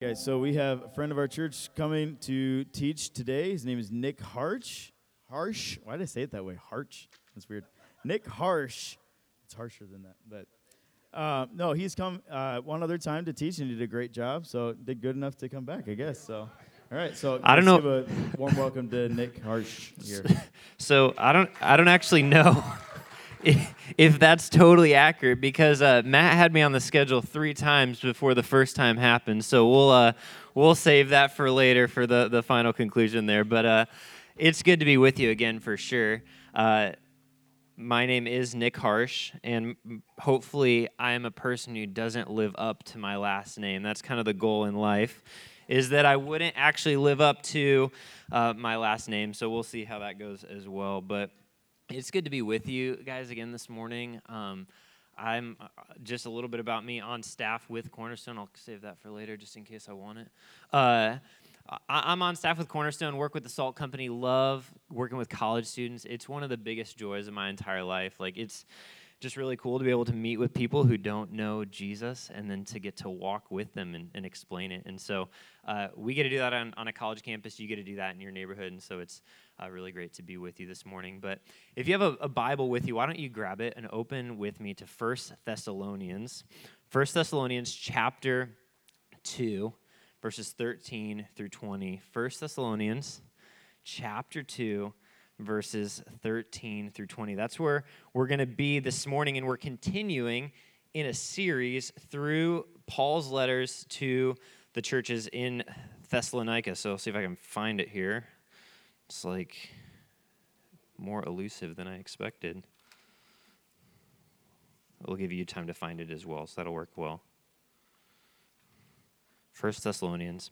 Guys, so we have a friend of our church coming to teach today. His name is Nick Harsh. Harsh. Why did I say it that way? Harsh. That's weird. Nick Harsh. It's harsher than that, but uh, no, he's come uh, one other time to teach and he did a great job. So did good enough to come back, I guess. So, all right. So I don't know- Give a warm welcome to Nick Harsh here. So I don't I don't actually know if, that's totally accurate because uh, Matt had me on the schedule three times before the first time happened. So we'll uh, we'll save that for later for the the final conclusion there. But uh, it's good to be with you again for sure. Uh, my name is Nick Harsh, and hopefully, I am a person who doesn't live up to my last name. That's kind of the goal in life, is that I wouldn't actually live up to uh, my last name. So we'll see how that goes as well. But it's good to be with you guys again this morning. Um, I'm uh, just a little bit about me on staff with Cornerstone. I'll save that for later just in case I want it. Uh, I- I'm on staff with Cornerstone, work with the Salt Company, love working with college students. It's one of the biggest joys of my entire life. Like, it's just really cool to be able to meet with people who don't know Jesus and then to get to walk with them and, and explain it. And so uh, we get to do that on, on a college campus. You get to do that in your neighborhood. And so it's uh, really great to be with you this morning. But if you have a, a Bible with you, why don't you grab it and open with me to First Thessalonians. First Thessalonians chapter 2, verses 13 through 20. First Thessalonians chapter 2 verses 13 through 20. That's where we're going to be this morning, and we're continuing in a series through Paul's letters to the churches in Thessalonica. So, see if I can find it here. It's like more elusive than I expected. We'll give you time to find it as well, so that'll work well. First Thessalonians.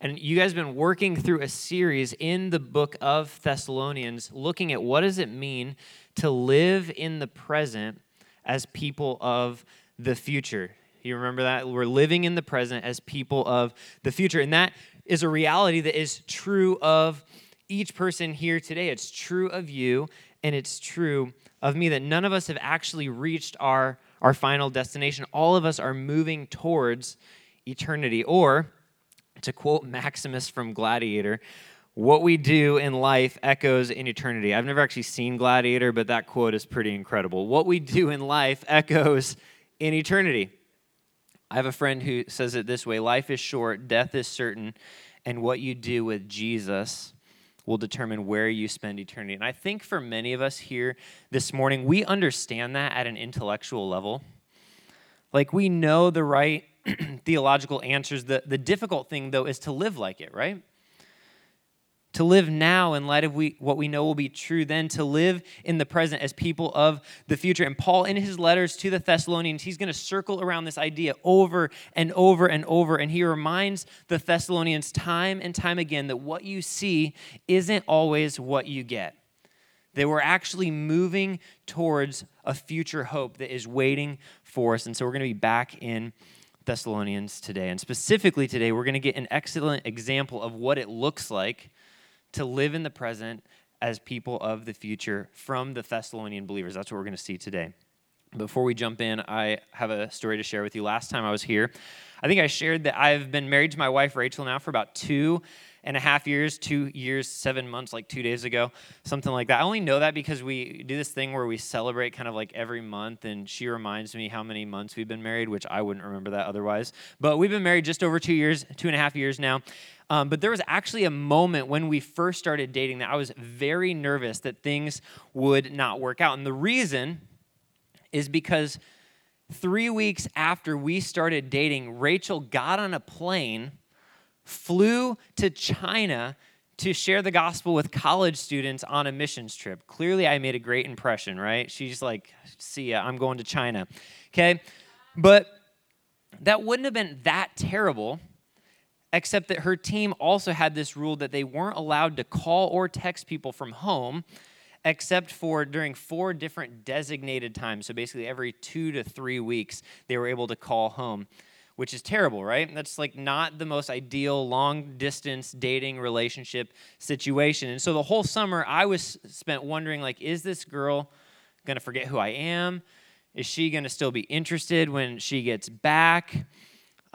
And you guys have been working through a series in the book of Thessalonians looking at what does it mean to live in the present as people of the future. You remember that? We're living in the present as people of the future. And that is a reality that is true of each person here today. It's true of you and it's true of me that none of us have actually reached our, our final destination. All of us are moving towards eternity. Or, to quote Maximus from Gladiator, what we do in life echoes in eternity. I've never actually seen Gladiator, but that quote is pretty incredible. What we do in life echoes in eternity. I have a friend who says it this way life is short, death is certain, and what you do with Jesus will determine where you spend eternity. And I think for many of us here this morning, we understand that at an intellectual level. Like we know the right theological answers. The, the difficult thing, though, is to live like it, right? To live now in light of we, what we know will be true then, to live in the present as people of the future. And Paul, in his letters to the Thessalonians, he's going to circle around this idea over and over and over. And he reminds the Thessalonians time and time again that what you see isn't always what you get. They were actually moving towards a future hope that is waiting for us. And so we're going to be back in Thessalonians today. And specifically today, we're going to get an excellent example of what it looks like to live in the present as people of the future from the Thessalonian believers. That's what we're going to see today. Before we jump in, I have a story to share with you. Last time I was here, I think I shared that I've been married to my wife, Rachel, now for about two and a half years, two years, seven months, like two days ago, something like that. I only know that because we do this thing where we celebrate kind of like every month, and she reminds me how many months we've been married, which I wouldn't remember that otherwise. But we've been married just over two years, two and a half years now. Um, but there was actually a moment when we first started dating that I was very nervous that things would not work out. And the reason is because three weeks after we started dating, Rachel got on a plane, flew to China to share the gospel with college students on a missions trip. Clearly, I made a great impression, right? She's like, see ya, I'm going to China. Okay? But that wouldn't have been that terrible except that her team also had this rule that they weren't allowed to call or text people from home except for during four different designated times. So basically, every two to three weeks, they were able to call home, which is terrible, right? That's like not the most ideal long distance dating relationship situation. And so the whole summer, I was spent wondering, like, is this girl gonna forget who I am? Is she gonna still be interested when she gets back?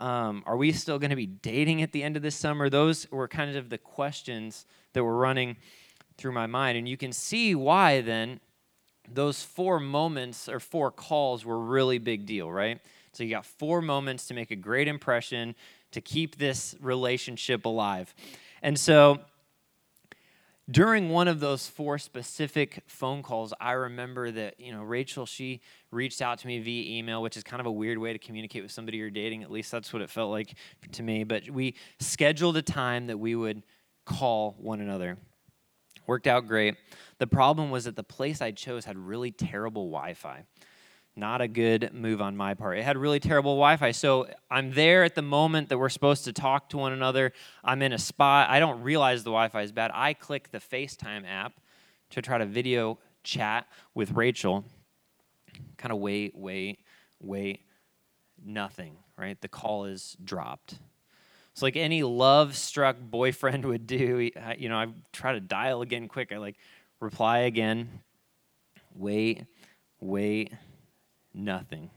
Um, are we still going to be dating at the end of this summer? Those were kind of the questions that were running through my mind. And you can see why then those four moments or four calls were really big deal, right? So you got four moments to make a great impression, to keep this relationship alive. And so during one of those four specific phone calls, I remember that, you know, Rachel, she reached out to me via email, which is kind of a weird way to communicate with somebody you're dating. At least that's what it felt like to me. But we scheduled a time that we would call one another. Worked out great. The problem was that the place I chose had really terrible Wi Fi. Not a good move on my part. It had really terrible Wi Fi. So I'm there at the moment that we're supposed to talk to one another. I'm in a spot. I don't realize the Wi Fi is bad. I click the FaceTime app to try to video chat with Rachel. Kind of wait, wait, wait. Nothing, right? The call is dropped. It's like any love struck boyfriend would do. You know, I try to dial again quick. I like reply again. Wait, wait nothing.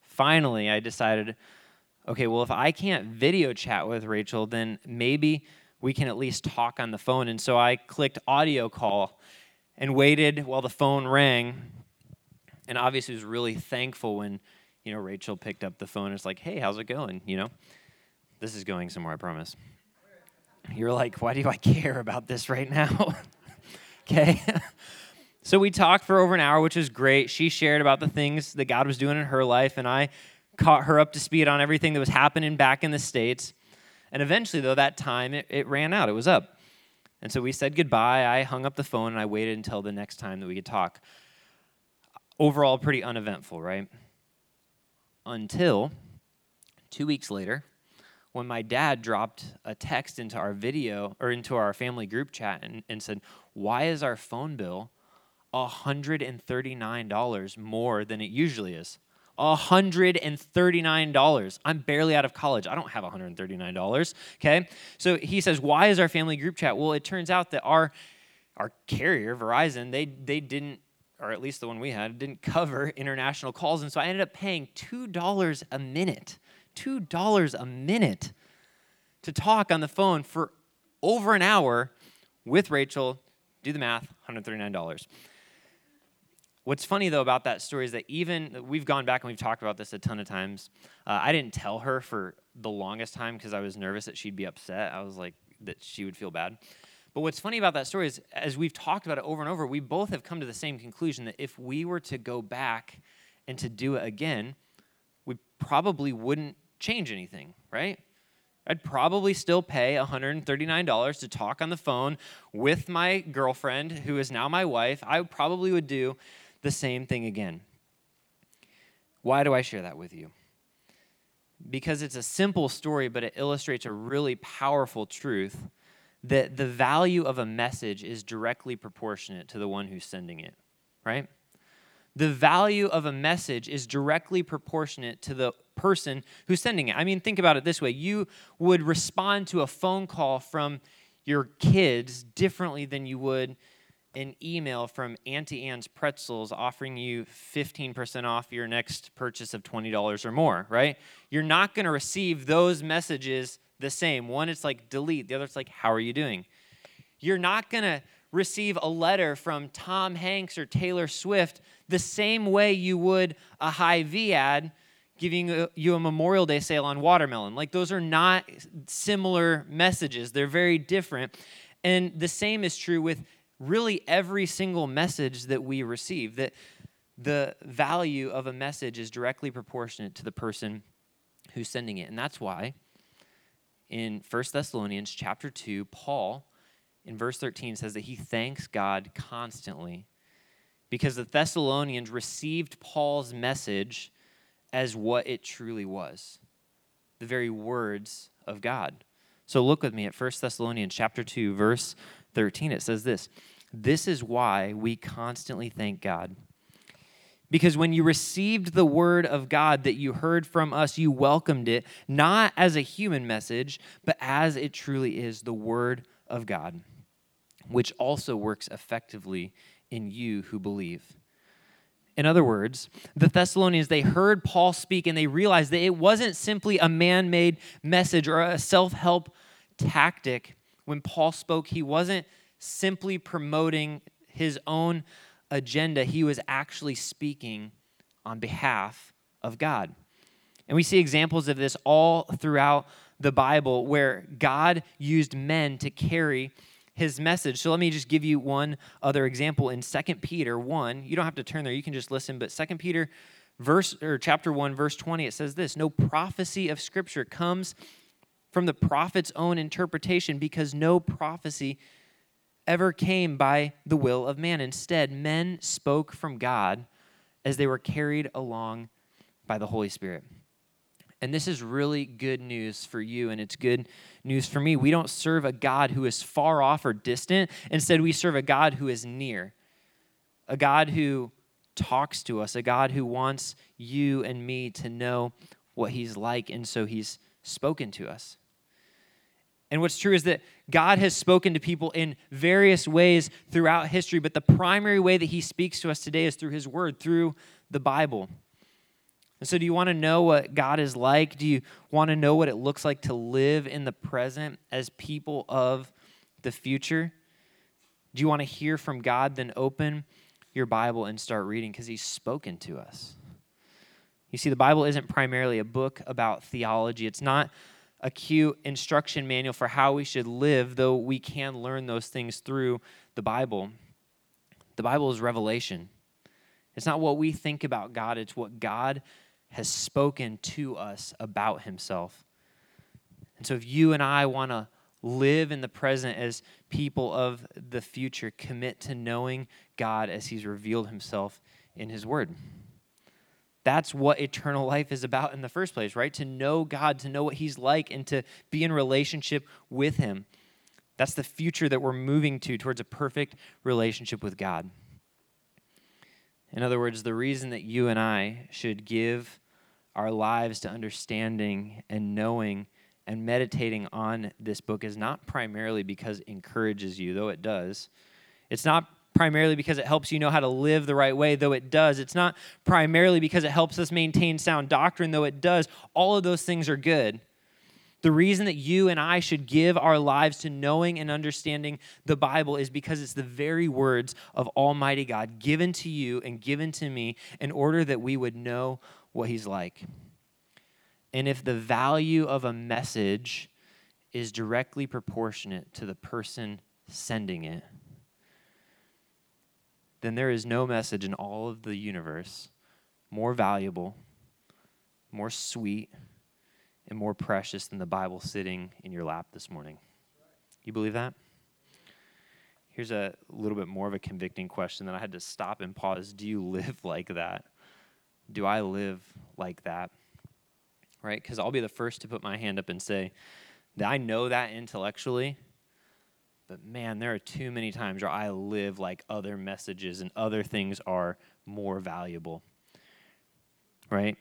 Finally, I decided okay, well, if I can't video chat with Rachel, then maybe we can at least talk on the phone. And so I clicked audio call and waited while the phone rang. And obviously was really thankful when, you know, Rachel picked up the phone. It's like, hey, how's it going? You know, this is going somewhere, I promise. You're like, why do I care about this right now? okay. So we talked for over an hour, which was great. She shared about the things that God was doing in her life, and I caught her up to speed on everything that was happening back in the States. And eventually, though, that time it, it ran out, it was up. And so we said goodbye. I hung up the phone and I waited until the next time that we could talk. Overall, pretty uneventful, right? Until two weeks later, when my dad dropped a text into our video or into our family group chat and, and said, Why is our phone bill $139 more than it usually is. $139. I'm barely out of college. I don't have $139. Okay? So he says, Why is our family group chat? Well, it turns out that our our carrier, Verizon, they they didn't, or at least the one we had, didn't cover international calls. And so I ended up paying $2 a minute. $2 a minute to talk on the phone for over an hour with Rachel. Do the math, $139. What's funny though about that story is that even we've gone back and we've talked about this a ton of times. Uh, I didn't tell her for the longest time because I was nervous that she'd be upset. I was like that she would feel bad. But what's funny about that story is, as we've talked about it over and over, we both have come to the same conclusion that if we were to go back and to do it again, we probably wouldn't change anything, right? I'd probably still pay $139 to talk on the phone with my girlfriend, who is now my wife. I probably would do the same thing again. Why do I share that with you? Because it's a simple story, but it illustrates a really powerful truth that the value of a message is directly proportionate to the one who's sending it, right? The value of a message is directly proportionate to the person who's sending it. I mean, think about it this way you would respond to a phone call from your kids differently than you would an email from Auntie Anne's Pretzels offering you 15% off your next purchase of $20 or more, right? You're not going to receive those messages the same. One, it's like delete, the other, it's like, how are you doing? You're not going to receive a letter from Tom Hanks or Taylor Swift the same way you would a Hy-Vee ad giving you a Memorial Day sale on watermelon. Like, those are not similar messages, they're very different. And the same is true with really every single message that we receive, that the value of a message is directly proportionate to the person who's sending it. And that's why in 1 Thessalonians chapter 2, Paul in verse 13 says that he thanks God constantly because the Thessalonians received Paul's message as what it truly was the very words of God. So look with me at 1 Thessalonians chapter 2 verse 13, it says this This is why we constantly thank God. Because when you received the word of God that you heard from us, you welcomed it, not as a human message, but as it truly is the word of God, which also works effectively in you who believe. In other words, the Thessalonians, they heard Paul speak and they realized that it wasn't simply a man made message or a self help tactic. When Paul spoke, he wasn't simply promoting his own agenda, he was actually speaking on behalf of God. And we see examples of this all throughout the Bible where God used men to carry his message. So let me just give you one other example in 2 Peter 1. You don't have to turn there, you can just listen, but 2 Peter verse or chapter 1 verse 20 it says this, no prophecy of scripture comes from the prophet's own interpretation because no prophecy ever came by the will of man. Instead, men spoke from God as they were carried along by the Holy Spirit. And this is really good news for you, and it's good news for me. We don't serve a God who is far off or distant. Instead, we serve a God who is near, a God who talks to us, a God who wants you and me to know what He's like, and so He's spoken to us. And what's true is that God has spoken to people in various ways throughout history, but the primary way that He speaks to us today is through His Word, through the Bible. And so, do you want to know what God is like? Do you want to know what it looks like to live in the present as people of the future? Do you want to hear from God? Then open your Bible and start reading because He's spoken to us. You see, the Bible isn't primarily a book about theology, it's not a cute instruction manual for how we should live, though we can learn those things through the Bible. The Bible is revelation. It's not what we think about God, it's what God has spoken to us about himself. And so, if you and I want to live in the present as people of the future, commit to knowing God as he's revealed himself in his word. That's what eternal life is about in the first place, right? To know God, to know what he's like, and to be in relationship with him. That's the future that we're moving to towards a perfect relationship with God. In other words, the reason that you and I should give our lives to understanding and knowing and meditating on this book is not primarily because it encourages you, though it does. It's not primarily because it helps you know how to live the right way, though it does. It's not primarily because it helps us maintain sound doctrine, though it does. All of those things are good. The reason that you and I should give our lives to knowing and understanding the Bible is because it's the very words of Almighty God given to you and given to me in order that we would know what He's like. And if the value of a message is directly proportionate to the person sending it, then there is no message in all of the universe more valuable, more sweet, and more precious than the Bible sitting in your lap this morning. You believe that? Here's a little bit more of a convicting question that I had to stop and pause. Do you live like that? Do I live like that? Right? Because I'll be the first to put my hand up and say that I know that intellectually, but man, there are too many times where I live like other messages and other things are more valuable. Right?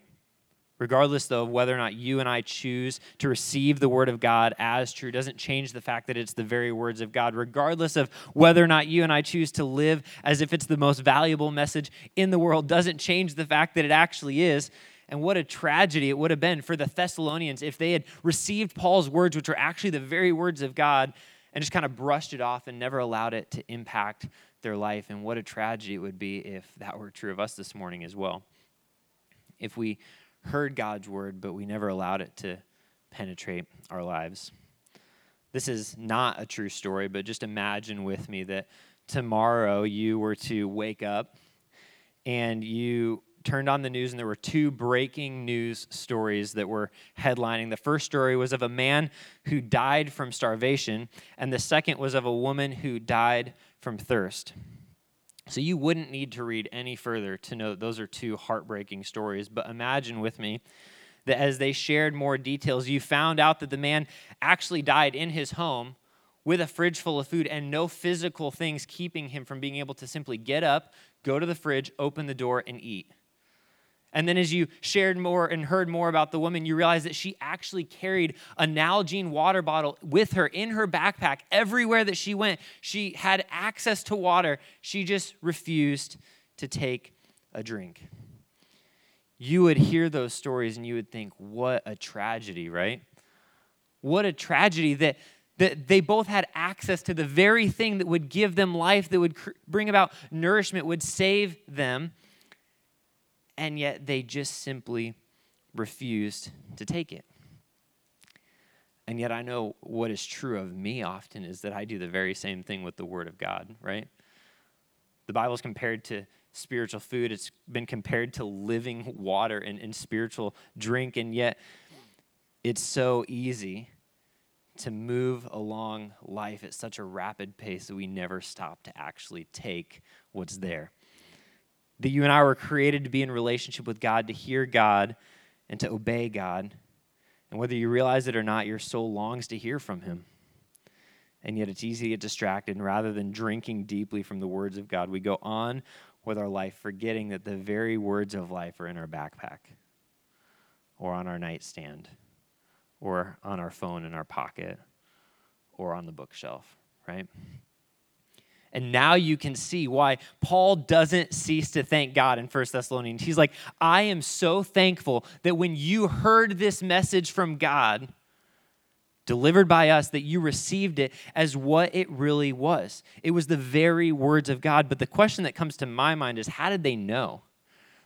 Regardless, though, of whether or not you and I choose to receive the Word of God as true, doesn't change the fact that it's the very words of God. Regardless of whether or not you and I choose to live as if it's the most valuable message in the world, doesn't change the fact that it actually is. And what a tragedy it would have been for the Thessalonians if they had received Paul's words, which were actually the very words of God, and just kind of brushed it off and never allowed it to impact their life. And what a tragedy it would be if that were true of us this morning as well. If we heard God's word, but we never allowed it to penetrate our lives. This is not a true story, but just imagine with me that tomorrow you were to wake up and you turned on the news and there were two breaking news stories that were headlining. The first story was of a man who died from starvation, and the second was of a woman who died from thirst. So you wouldn't need to read any further to know that those are two heartbreaking stories. But imagine with me that as they shared more details, you found out that the man actually died in his home with a fridge full of food and no physical things keeping him from being able to simply get up, go to the fridge, open the door, and eat. And then as you shared more and heard more about the woman, you realized that she actually carried a Nalgene water bottle with her in her backpack everywhere that she went. She had access to water. She just refused to take a drink. You would hear those stories and you would think, what a tragedy, right? What a tragedy that, that they both had access to the very thing that would give them life, that would cr- bring about nourishment, would save them, and yet they just simply refused to take it. And yet I know what is true of me often is that I do the very same thing with the Word of God, right? The Bible is compared to spiritual food, it's been compared to living water and, and spiritual drink, and yet it's so easy to move along life at such a rapid pace that we never stop to actually take what's there. That you and I were created to be in relationship with God, to hear God, and to obey God. And whether you realize it or not, your soul longs to hear from Him. And yet it's easy to get distracted. And rather than drinking deeply from the words of God, we go on with our life, forgetting that the very words of life are in our backpack or on our nightstand or on our phone in our pocket or on the bookshelf, right? And now you can see why Paul doesn't cease to thank God in 1 Thessalonians. He's like, I am so thankful that when you heard this message from God, delivered by us, that you received it as what it really was. It was the very words of God. But the question that comes to my mind is how did they know?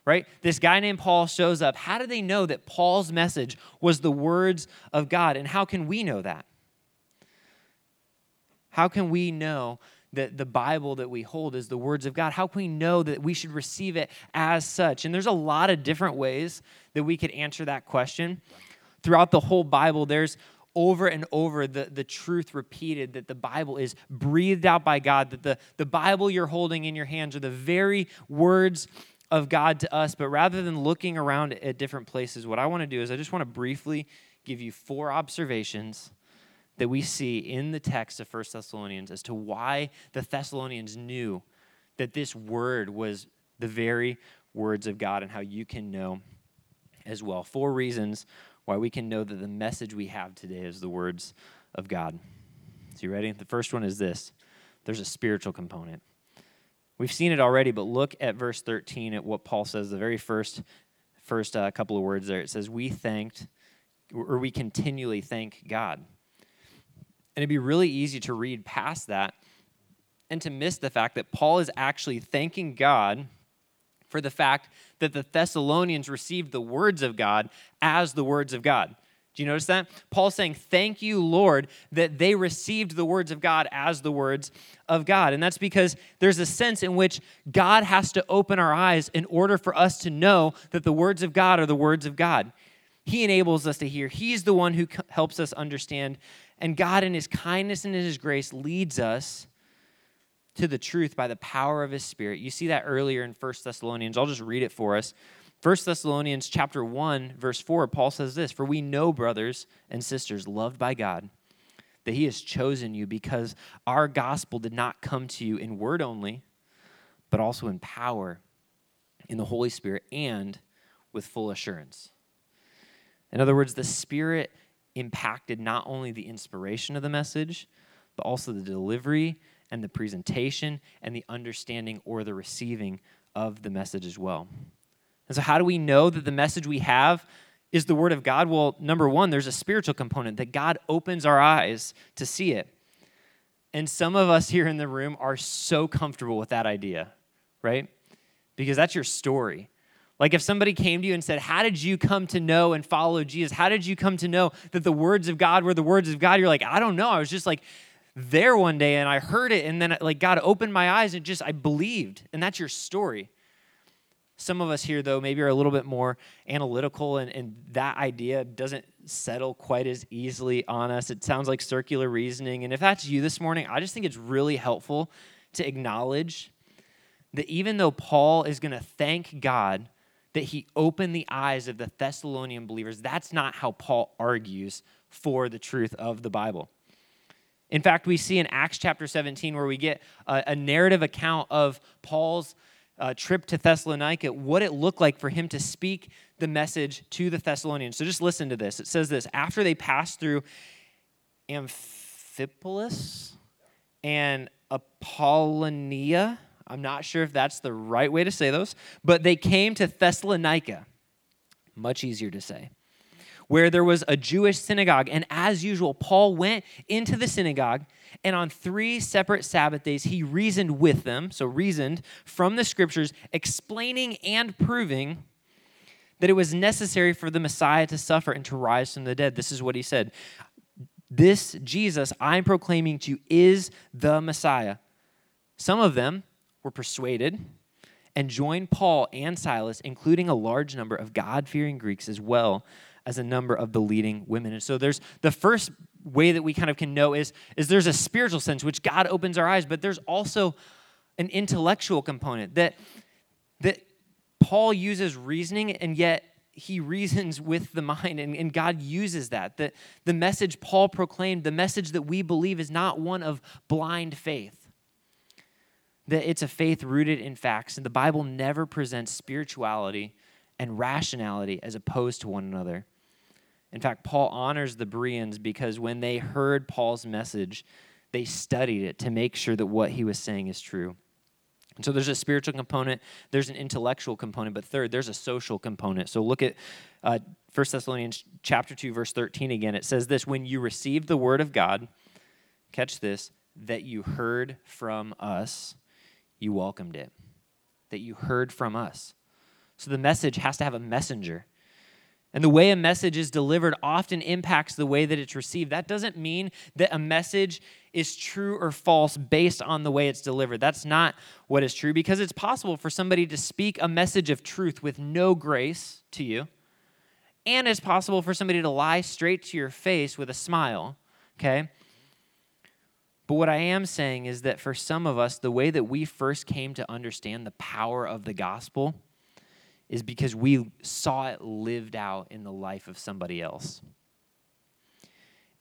Right? This guy named Paul shows up. How did they know that Paul's message was the words of God? And how can we know that? How can we know that the Bible that we hold is the words of God? How can we know that we should receive it as such? And there's a lot of different ways that we could answer that question. Throughout the whole Bible, there's over and over the, the truth repeated that the Bible is breathed out by God, that the, the Bible you're holding in your hands are the very words of God to us. But rather than looking around at different places, what I want to do is I just want to briefly give you four observations that we see in the text of First Thessalonians as to why the Thessalonians knew that this word was the very words of God and how you can know as well. Four reasons why we can know that the message we have today is the words of God. So, you ready? The first one is this there's a spiritual component. We've seen it already, but look at verse 13 at what Paul says, the very first, first uh, couple of words there. It says, We thanked, or we continually thank God. And it'd be really easy to read past that and to miss the fact that Paul is actually thanking God for the fact that the Thessalonians received the words of God as the words of God. Do you notice that? Paul's saying, Thank you, Lord, that they received the words of God as the words of God. And that's because there's a sense in which God has to open our eyes in order for us to know that the words of God are the words of God. He enables us to hear, He's the one who helps us understand and God, in His kindness and in His grace, leads us to the truth by the power of His Spirit. You see that earlier in 1 Thessalonians. I'll just read it for us. 1 Thessalonians chapter 1 verse 4 Paul says this for we know brothers and sisters loved by God that he has chosen you because our gospel did not come to you in word only but also in power in the Holy Spirit and with full assurance. In other words the spirit impacted not only the inspiration of the message, but also the delivery and the presentation and the understanding or the receiving of the message as well. And so, how do we know that the message we have is the Word of God? Well, number one, there's a spiritual component that God opens our eyes to see it. And some of us here in the room are so comfortable with that idea, right? Because that's your story. Like if somebody came to you and said, How did you come to know and follow Jesus? How did you come to know that the words of God were the words of God? You're like, I don't know. I was just like there one day and I heard it and then like God opened my eyes and just I believed. And that's your story. Some of us here, though, maybe are a little bit more analytical, and, and that idea doesn't settle quite as easily on us. It sounds like circular reasoning. And if that's you this morning, I just think it's really helpful to acknowledge that even though Paul is going to thank God that he opened the eyes of the Thessalonian believers. That's not how Paul argues for the truth of the Bible. In fact, we see in Acts chapter 17 where we get a, a narrative account of Paul's uh, trip to Thessalonica, what it looked like for him to speak the message to the Thessalonians. So just listen to this. It says this After they passed through Amphipolis and Apollonia, I'm not sure if that's the right way to say those, but they came to Thessalonica. Much easier to say. Where there was a Jewish synagogue. And as usual, Paul went into the synagogue, and on three separate Sabbath days, he reasoned with them. So, reasoned from the scriptures, explaining and proving that it was necessary for the Messiah to suffer and to rise from the dead. This is what he said This Jesus I'm proclaiming to you is the Messiah. Some of them were persuaded and joined Paul and Silas, including a large number of God fearing Greeks as well as a number of the leading women. And so there's the first way that we kind of can know is, is there's a spiritual sense, which God opens our eyes, but there's also an intellectual component that, that Paul uses reasoning and yet he reasons with the mind and, and god uses that that the message paul proclaimed the message that we believe is not one of blind faith that it's a faith rooted in facts, and the Bible never presents spirituality and rationality as opposed to one another. In fact, Paul honors the Bereans because when they heard Paul's message, they studied it to make sure that what he was saying is true. And so there's a spiritual component, there's an intellectual component, but third, there's a social component. So look at uh, 1 Thessalonians chapter 2, verse 13 again. It says this When you received the word of God, catch this, that you heard from us, you welcomed it, that you heard from us. So the message has to have a messenger. And the way a message is delivered often impacts the way that it's received. That doesn't mean that a message is true or false based on the way it's delivered. That's not what is true because it's possible for somebody to speak a message of truth with no grace to you. And it's possible for somebody to lie straight to your face with a smile, okay? But what I am saying is that for some of us, the way that we first came to understand the power of the gospel is because we saw it lived out in the life of somebody else.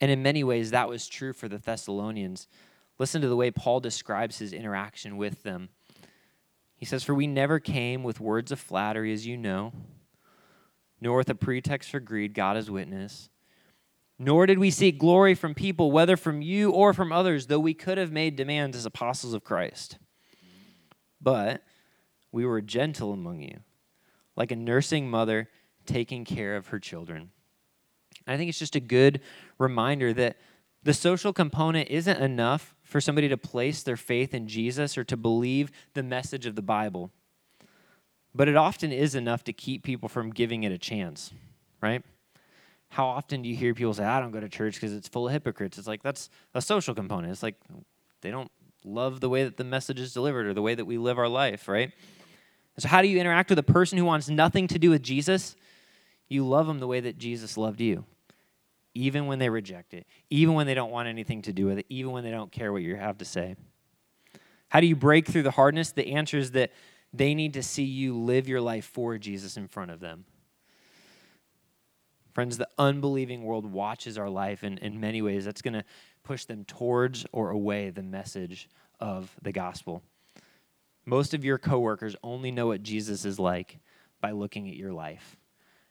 And in many ways, that was true for the Thessalonians. Listen to the way Paul describes his interaction with them. He says, For we never came with words of flattery, as you know, nor with a pretext for greed, God is witness nor did we seek glory from people, whether from you or from others, though we could have made demands as apostles of Christ. But we were gentle among you, like a nursing mother taking care of her children. I think it's just a good reminder that the social component isn't enough for somebody to place their faith in Jesus or to believe the message of the Bible. But it often is enough to keep people from giving it a chance, right? How often do you hear people say, I don't go to church because it's full of hypocrites? It's like that's a social component. It's like they don't love the way that the message is delivered or the way that we live our life, right? So, how do you interact with a person who wants nothing to do with Jesus? You love them the way that Jesus loved you, even when they reject it, even when they don't want anything to do with it, even when they don't care what you have to say. How do you break through the hardness? The answer is that they need to see you live your life for Jesus in front of them. Friends, the unbelieving world watches our life, and in many ways, that's going to push them towards or away the message of the gospel. Most of your coworkers only know what Jesus is like by looking at your life.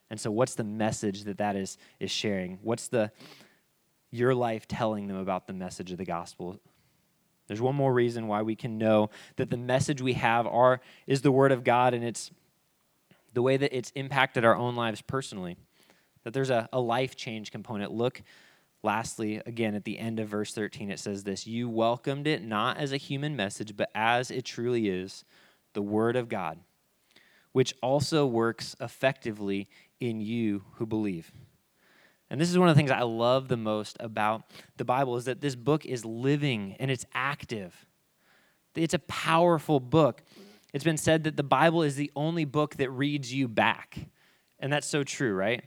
And so, what's the message that that is, is sharing? What's the your life telling them about the message of the gospel? There's one more reason why we can know that the message we have are, is the word of God, and it's the way that it's impacted our own lives personally that there's a, a life change component. Look, lastly, again, at the end of verse 13, it says this You welcomed it not as a human message, but as it truly is the Word of God, which also works effectively in you who believe. And this is one of the things I love the most about the Bible is that this book is living and it's active. It's a powerful book. It's been said that the Bible is the only book that reads you back. And that's so true, right?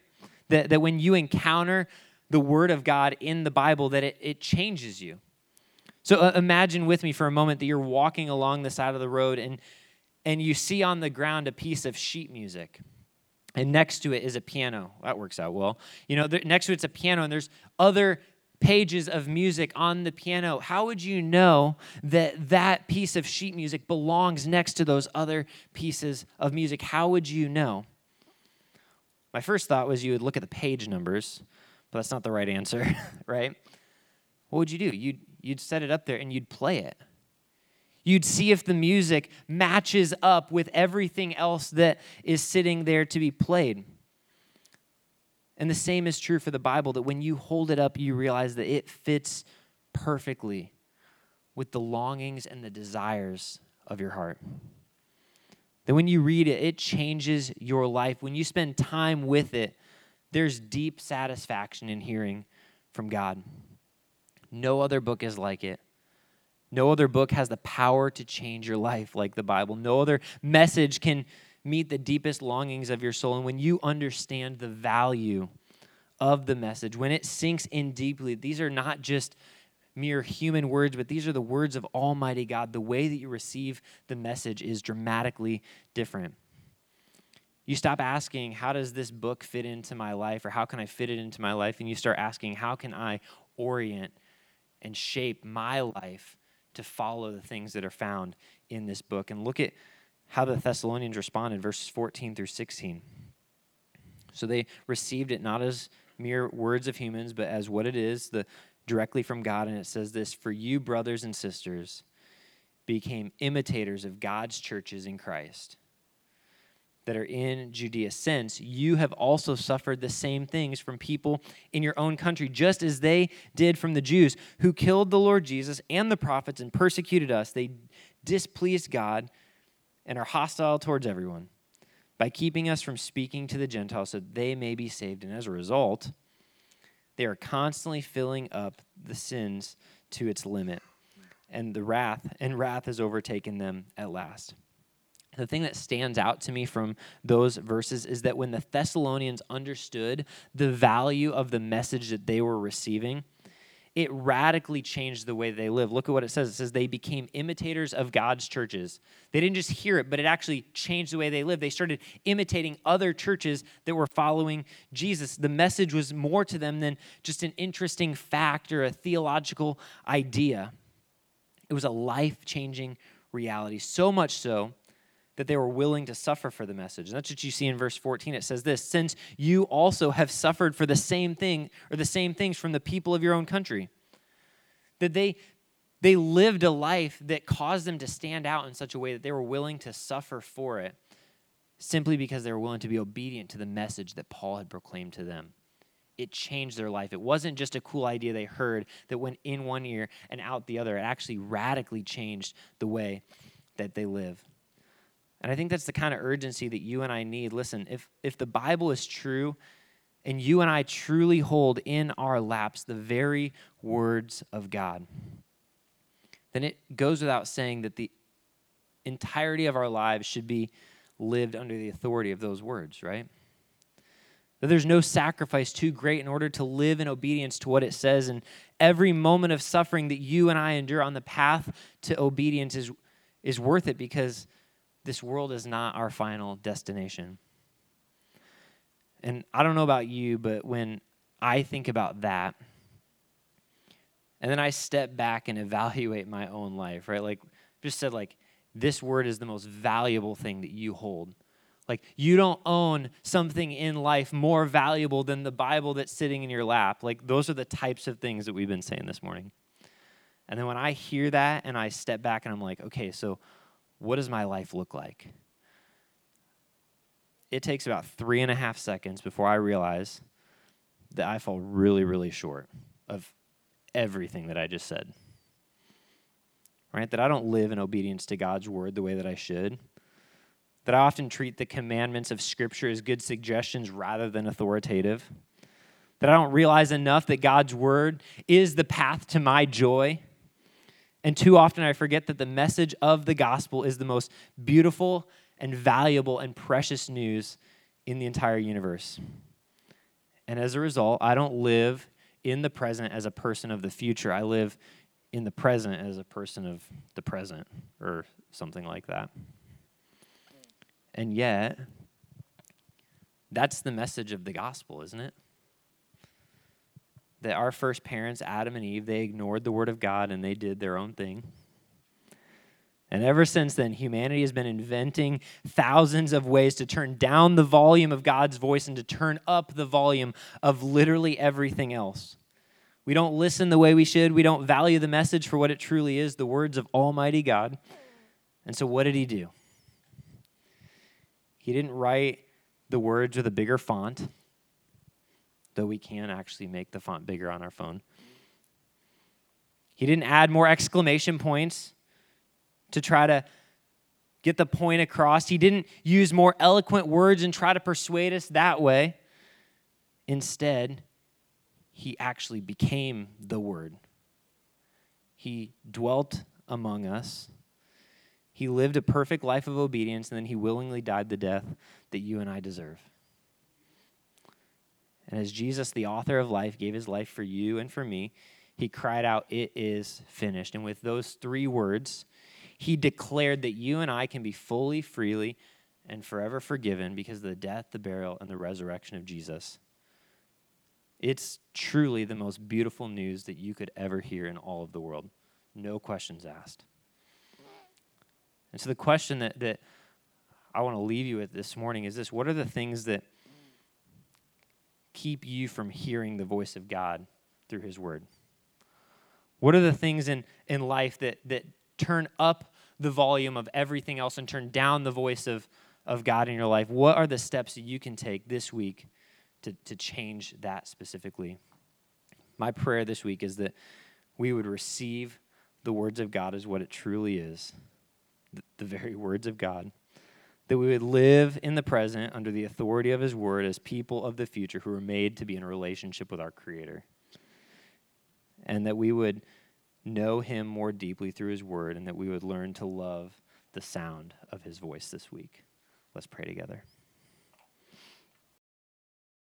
That, that when you encounter the Word of God in the Bible, that it, it changes you. So uh, imagine with me for a moment that you're walking along the side of the road and, and you see on the ground a piece of sheet music. And next to it is a piano. That works out well. You know, there, next to it's a piano, and there's other pages of music on the piano. How would you know that that piece of sheet music belongs next to those other pieces of music? How would you know? My first thought was you would look at the page numbers, but that's not the right answer, right? What would you do? You'd, you'd set it up there and you'd play it. You'd see if the music matches up with everything else that is sitting there to be played. And the same is true for the Bible that when you hold it up, you realize that it fits perfectly with the longings and the desires of your heart. That when you read it, it changes your life. When you spend time with it, there's deep satisfaction in hearing from God. No other book is like it. No other book has the power to change your life like the Bible. No other message can meet the deepest longings of your soul. And when you understand the value of the message, when it sinks in deeply, these are not just mere human words, but these are the words of Almighty God. The way that you receive the message is dramatically different. You stop asking, How does this book fit into my life? or How can I fit it into my life? And you start asking, How can I orient and shape my life to follow the things that are found in this book? And look at how the Thessalonians responded, verses 14 through 16. So they received it not as mere words of humans, but as what it is, the directly from God, and it says this For you, brothers and sisters, became imitators of God's churches in Christ that are in Judea, since you have also suffered the same things from people in your own country, just as they did from the Jews who killed the Lord Jesus and the prophets and persecuted us. They displeased God and are hostile towards everyone by keeping us from speaking to the Gentiles so they may be saved. And as a result, they are constantly filling up the sins to its limit. And the wrath, and wrath has overtaken them at last. The thing that stands out to me from those verses is that when the Thessalonians understood the value of the message that they were receiving, it radically changed the way they live. Look at what it says. It says they became imitators of God's churches. They didn't just hear it, but it actually changed the way they lived. They started imitating other churches that were following Jesus. The message was more to them than just an interesting fact or a theological idea, it was a life changing reality. So much so that they were willing to suffer for the message. And that's what you see in verse 14. It says this Since you also have suffered for the same thing or the same things from the people of your own country. That they they lived a life that caused them to stand out in such a way that they were willing to suffer for it simply because they were willing to be obedient to the message that Paul had proclaimed to them. It changed their life. It wasn't just a cool idea they heard that went in one ear and out the other. It actually radically changed the way that they live. And I think that's the kind of urgency that you and I need. Listen, if, if the Bible is true and you and I truly hold in our laps the very words of God, then it goes without saying that the entirety of our lives should be lived under the authority of those words, right? That there's no sacrifice too great in order to live in obedience to what it says. And every moment of suffering that you and I endure on the path to obedience is, is worth it because this world is not our final destination. And I don't know about you, but when I think about that, and then I step back and evaluate my own life, right? Like, just said, like, this word is the most valuable thing that you hold. Like, you don't own something in life more valuable than the Bible that's sitting in your lap. Like, those are the types of things that we've been saying this morning. And then when I hear that and I step back and I'm like, okay, so what does my life look like? It takes about three and a half seconds before I realize that I fall really, really short of everything that I just said. Right? That I don't live in obedience to God's word the way that I should. That I often treat the commandments of Scripture as good suggestions rather than authoritative. That I don't realize enough that God's word is the path to my joy and too often I forget that the message of the gospel is the most beautiful and valuable and precious news in the entire universe. And as a result, I don't live in the present as a person of the future. I live in the present as a person of the present or something like that. And yet, that's the message of the gospel, isn't it? That our first parents, Adam and Eve, they ignored the word of God and they did their own thing. And ever since then, humanity has been inventing thousands of ways to turn down the volume of God's voice and to turn up the volume of literally everything else. We don't listen the way we should. We don't value the message for what it truly is the words of Almighty God. And so, what did he do? He didn't write the words with a bigger font, though we can actually make the font bigger on our phone. He didn't add more exclamation points to try to get the point across. He didn't use more eloquent words and try to persuade us that way. Instead, he actually became the Word. He dwelt among us. He lived a perfect life of obedience, and then he willingly died the death that you and I deserve. And as Jesus, the author of life, gave his life for you and for me, he cried out, It is finished. And with those three words, he declared that you and I can be fully, freely, and forever forgiven because of the death, the burial, and the resurrection of Jesus. It's truly the most beautiful news that you could ever hear in all of the world. No questions asked. And so, the question that, that I want to leave you with this morning is this What are the things that keep you from hearing the voice of God through His Word? What are the things in, in life that, that turn up the volume of everything else and turn down the voice of, of God in your life? What are the steps that you can take this week to, to change that specifically? My prayer this week is that we would receive the words of God as what it truly is the, the very words of God. That we would live in the present under the authority of His Word as people of the future who are made to be in a relationship with our Creator. And that we would know Him more deeply through His Word and that we would learn to love the sound of His voice this week. Let's pray together.